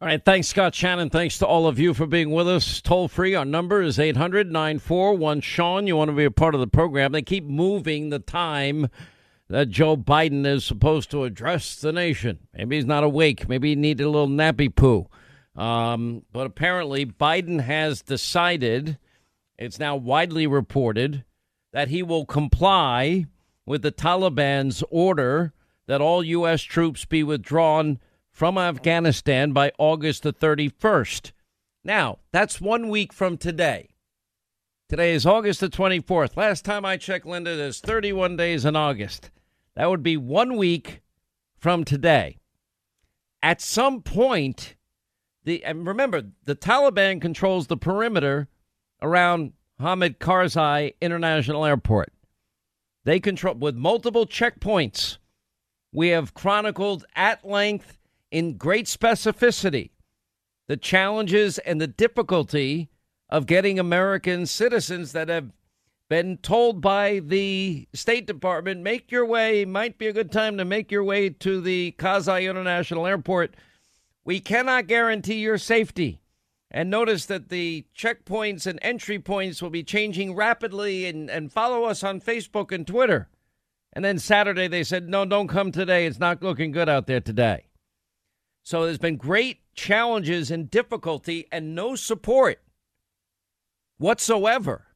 All right, thanks, Scott Shannon. Thanks to all of you for being with us. Toll free, our number is 800 941 Sean. You want to be a part of the program. They keep moving the time that Joe Biden is supposed to address the nation. Maybe he's not awake. Maybe he needed a little nappy poo. Um, but apparently, Biden has decided, it's now widely reported, that he will comply with the Taliban's order that all U.S. troops be withdrawn from Afghanistan by August the 31st. Now, that's one week from today. Today is August the 24th. Last time I checked, Linda, there's 31 days in August. That would be one week from today. At some point, the and remember the Taliban controls the perimeter around Hamid Karzai International Airport. They control with multiple checkpoints. We have chronicled at length in great specificity the challenges and the difficulty of getting American citizens that have been told by the State Department, make your way, might be a good time to make your way to the Karzai International Airport. We cannot guarantee your safety. And notice that the checkpoints and entry points will be changing rapidly and, and follow us on Facebook and Twitter. And then Saturday they said, no, don't come today. It's not looking good out there today. So there's been great challenges and difficulty and no support whatsoever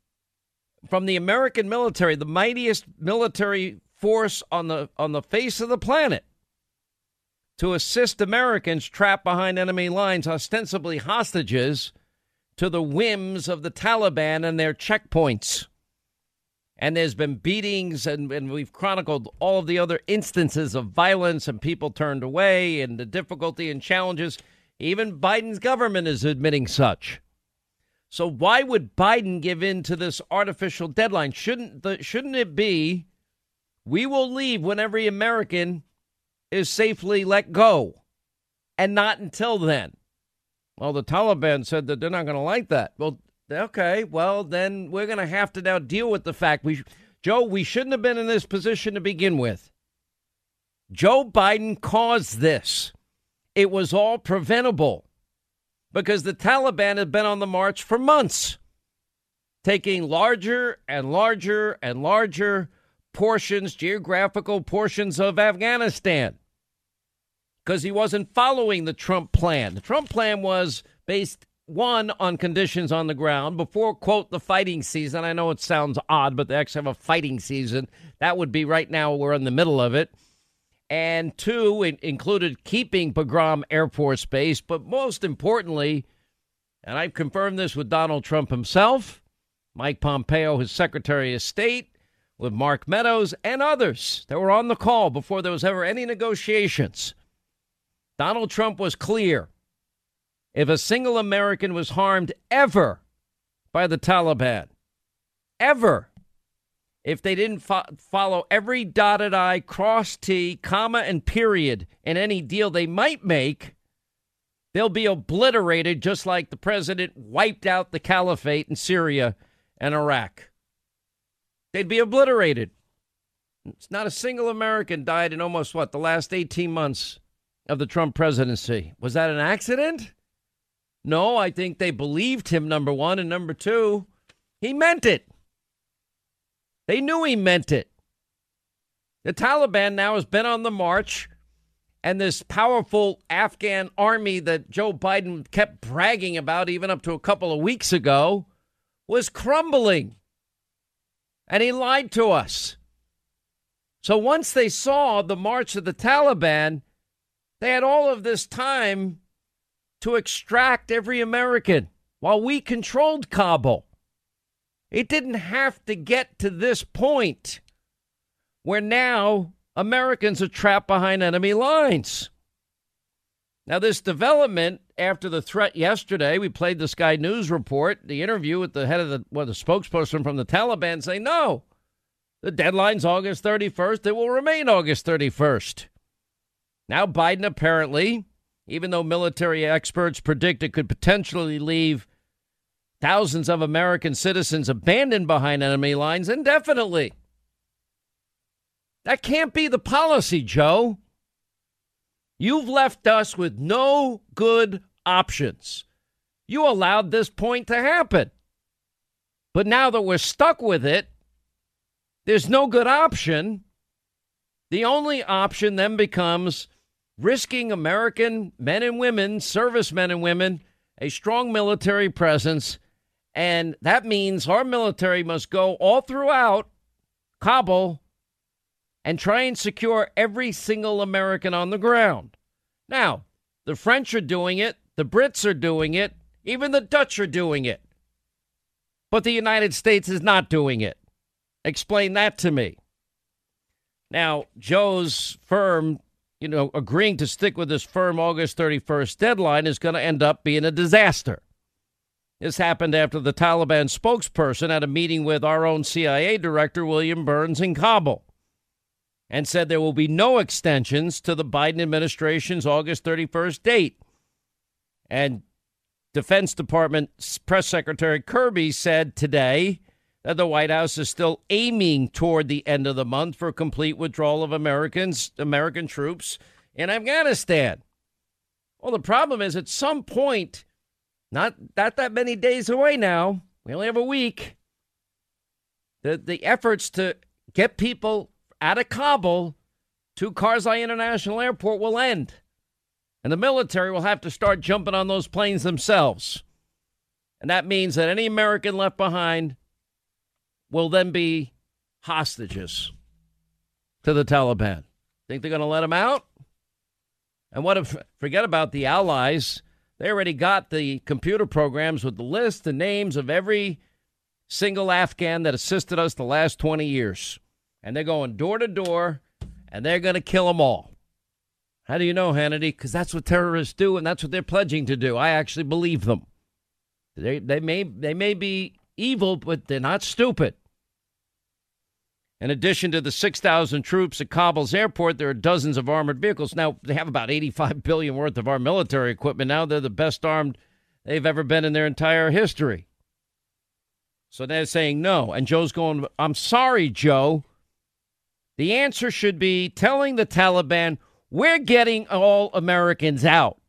from the American military, the mightiest military force on the on the face of the planet to assist Americans trapped behind enemy lines, ostensibly hostages to the whims of the Taliban and their checkpoints and there's been beatings, and, and we've chronicled all of the other instances of violence and people turned away and the difficulty and challenges. Even Biden's government is admitting such. So why would Biden give in to this artificial deadline? Shouldn't the, shouldn't it be we will leave when every American is safely let go and not until then? Well, the Taliban said that they're not going to like that. Well, Okay, well then we're going to have to now deal with the fact we Joe, we shouldn't have been in this position to begin with. Joe Biden caused this. It was all preventable because the Taliban had been on the march for months, taking larger and larger and larger portions, geographical portions of Afghanistan, because he wasn't following the Trump plan. The Trump plan was based one on conditions on the ground before quote the fighting season. I know it sounds odd but they actually have a fighting season. That would be right now. We're in the middle of it. And two it included keeping bagram air force base. But most importantly and i've confirmed this with donald trump himself mike pompeo his secretary of state with mark meadows and others that were on the call before there was ever any negotiations. Donald trump was clear if a single American was harmed ever by the Taliban, ever, if they didn't fo- follow every dotted I, cross T, comma, and period in any deal they might make, they'll be obliterated just like the president wiped out the caliphate in Syria and Iraq. They'd be obliterated. It's not a single American died in almost what, the last 18 months of the Trump presidency. Was that an accident? No, I think they believed him, number one. And number two, he meant it. They knew he meant it. The Taliban now has been on the march, and this powerful Afghan army that Joe Biden kept bragging about, even up to a couple of weeks ago, was crumbling. And he lied to us. So once they saw the march of the Taliban, they had all of this time to extract every American while we controlled Kabul. It didn't have to get to this point where now Americans are trapped behind enemy lines. Now, this development after the threat yesterday, we played the Sky News report, the interview with the head of the, well, the spokesperson from the Taliban saying, no, the deadline's August 31st. It will remain August 31st. Now, Biden apparently, even though military experts predict it could potentially leave thousands of American citizens abandoned behind enemy lines indefinitely. That can't be the policy, Joe. You've left us with no good options. You allowed this point to happen. But now that we're stuck with it, there's no good option. The only option then becomes risking American men and women, servicemen and women, a strong military presence. And that means our military must go all throughout Kabul and try and secure every single American on the ground. Now, the French are doing it, the Brits are doing it, even the Dutch are doing it. But the United States is not doing it. Explain that to me. Now, Joe's firm, you know, agreeing to stick with this firm August 31st deadline is going to end up being a disaster. This happened after the Taliban spokesperson had a meeting with our own CIA director, William Burns, in Kabul and said there will be no extensions to the Biden administration's August 31st date. And Defense Department Press Secretary Kirby said today that the White House is still aiming toward the end of the month for complete withdrawal of Americans, American troops in Afghanistan. Well, the problem is at some point, not not that many days away now, we only have a week. The the efforts to get people out of Kabul to Karzai International Airport will end. And the military will have to start jumping on those planes themselves. And that means that any American left behind will then be hostages to the Taliban. Think they're going to let them out? And what if, forget about the allies. They already got the computer programs with the list, the names of every single Afghan that assisted us the last 20 years and they're going door to door, and they're going to kill them all. How do you know, Hannity? Because that's what terrorists do, and that's what they're pledging to do. I actually believe them. They they may they may be evil, but they're not stupid. In addition to the 6,000 troops at Kabul's airport, there are dozens of armored vehicles. Now, they have about 85 billion worth of our military equipment. Now they're the best armed they've ever been in their entire history. So they're saying no. And Joe's going, I'm sorry, Joe. The answer should be telling the Taliban, we're getting all Americans out.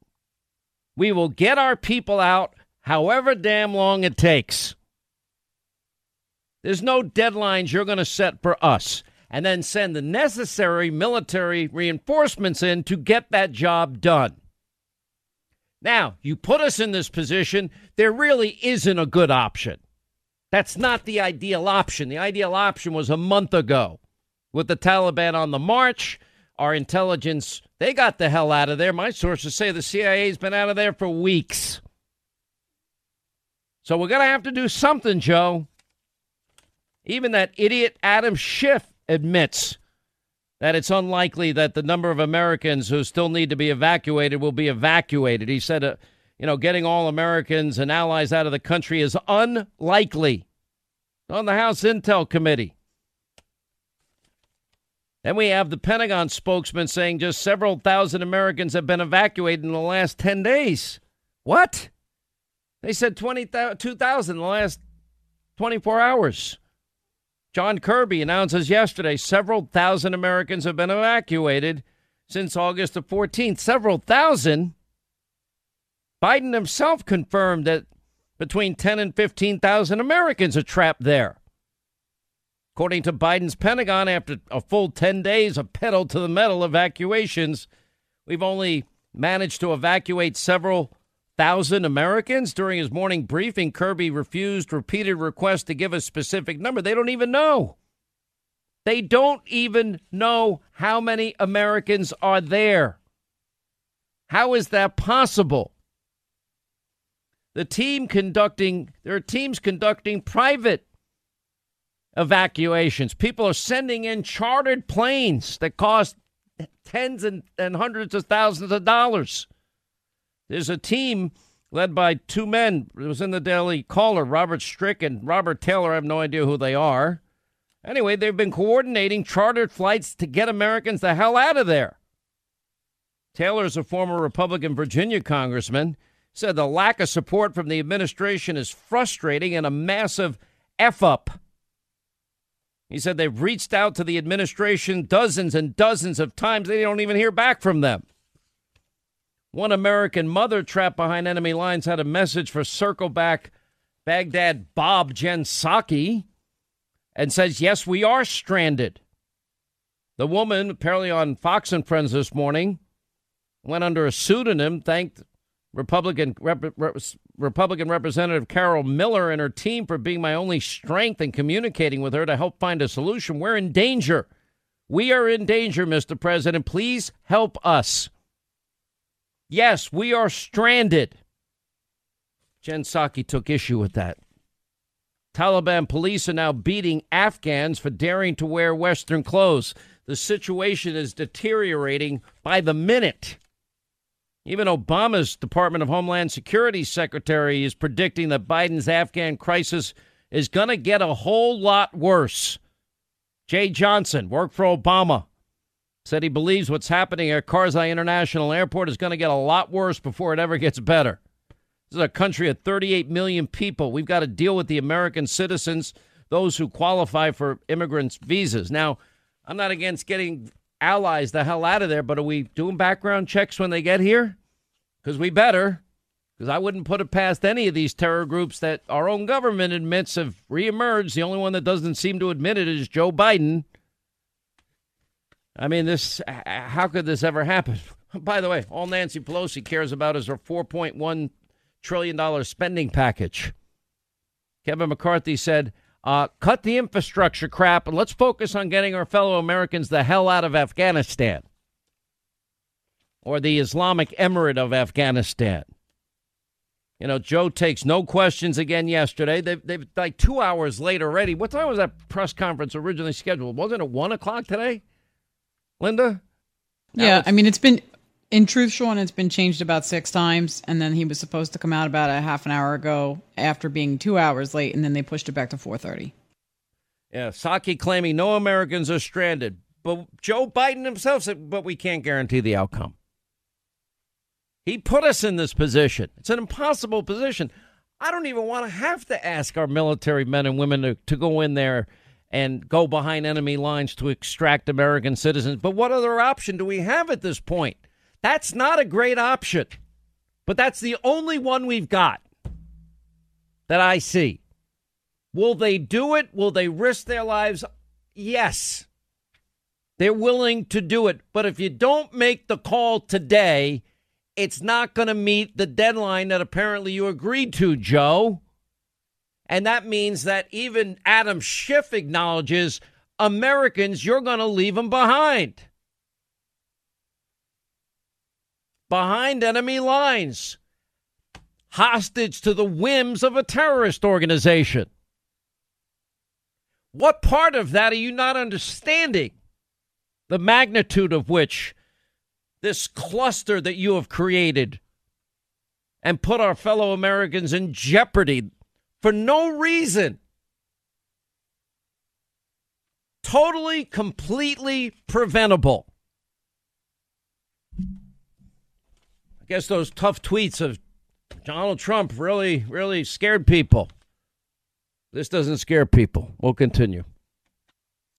We will get our people out however damn long it takes. There's no deadlines you're going to set for us. And then send the necessary military reinforcements in to get that job done. Now, you put us in this position, there really isn't a good option. That's not the ideal option. The ideal option was a month ago with the Taliban on the march. Our intelligence, they got the hell out of there. My sources say the CIA's been out of there for weeks. So we're going to have to do something, Joe. Even that idiot Adam Schiff admits that it's unlikely that the number of Americans who still need to be evacuated will be evacuated. He said, uh, you know, getting all Americans and allies out of the country is unlikely. On the House Intel Committee. Then we have the Pentagon spokesman saying just several thousand Americans have been evacuated in the last 10 days. What? They said 22,000 in the last 24 hours. John Kirby announces yesterday several thousand Americans have been evacuated since August the 14th. Several thousand. Biden himself confirmed that between 10 and 15,000 Americans are trapped there. According to Biden's Pentagon, after a full 10 days of pedal to the metal evacuations, we've only managed to evacuate several thousand Americans. During his morning briefing, Kirby refused repeated requests to give a specific number. They don't even know. They don't even know how many Americans are there. How is that possible? The team conducting, there are teams conducting private evacuations. People are sending in chartered planes that cost tens and, and hundreds of thousands of dollars. There's a team led by two men. It was in the Daily Caller, Robert Strick and Robert Taylor. I have no idea who they are. Anyway, they've been coordinating chartered flights to get Americans the hell out of there. Taylor is a former Republican Virginia congressman. Said the lack of support from the administration is frustrating and a massive F up. He said they've reached out to the administration dozens and dozens of times. They don't even hear back from them. One American mother trapped behind enemy lines had a message for Circle Back Baghdad Bob Jen Psaki and says, Yes, we are stranded. The woman, apparently on Fox and Friends this morning, went under a pseudonym, thanked Republican Rep, Republican Representative Carol Miller and her team for being my only strength in communicating with her to help find a solution. We're in danger. We are in danger, Mr. President. Please help us. Yes, we are stranded. Jen Psaki took issue with that. Taliban police are now beating Afghans for daring to wear Western clothes. The situation is deteriorating by the minute. Even Obama's Department of Homeland Security secretary is predicting that Biden's Afghan crisis is going to get a whole lot worse. Jeh Johnson, worked for Obama, said he believes what's happening at Karzai International Airport is going to get a lot worse before it ever gets better. This is a country of 38 million people. We've got to deal with the American citizens, those who qualify for immigrants' visas. Now, I'm not against getting allies the hell out of there, but are we doing background checks when they get here? Because we better. Because I wouldn't put it past any of these terror groups that our own government admits have reemerged. The only one that doesn't seem to admit it is Joe Biden. I mean, this. How could this ever happen? By the way, all Nancy Pelosi cares about is her 4.1 trillion dollar spending package. Kevin McCarthy said, uh, cut the infrastructure crap and let's focus on getting our fellow Americans the hell out of Afghanistan or the Islamic Emirate of Afghanistan. You know, Joe takes no questions again yesterday. They've, they've like two hours late already. What time was that press conference originally scheduled? Wasn't it one o'clock today, Linda? Now yeah, I mean, it's been in truth, Sean, it's been changed about six times, and then he was supposed to come out about a half an hour ago after being two hours late, and then they pushed it back to four thirty. Yeah, Psaki claiming no Americans are stranded, but Joe Biden himself said, "But we can't guarantee the outcome." He put us in this position. It's an impossible position. I don't even want to have to ask our military men and women to, to go in there and go behind enemy lines to extract American citizens. But what other option do we have at this point? That's not a great option, but that's the only one we've got that I see. Will they do it? Will they risk their lives? Yes. They're willing to do it. But if you don't make the call today, it's not going to meet the deadline that apparently you agreed to, Joe. And that means that even Adam Schiff acknowledges Americans, you're going to leave them behind. behind enemy lines, hostage to the whims of a terrorist organization. What part of that are you not understanding? The magnitude of which this cluster that you have created and put our fellow Americans in jeopardy for no reason. Totally, completely preventable. I guess those tough tweets of Donald Trump really, really scared people. This doesn't scare people. We'll continue.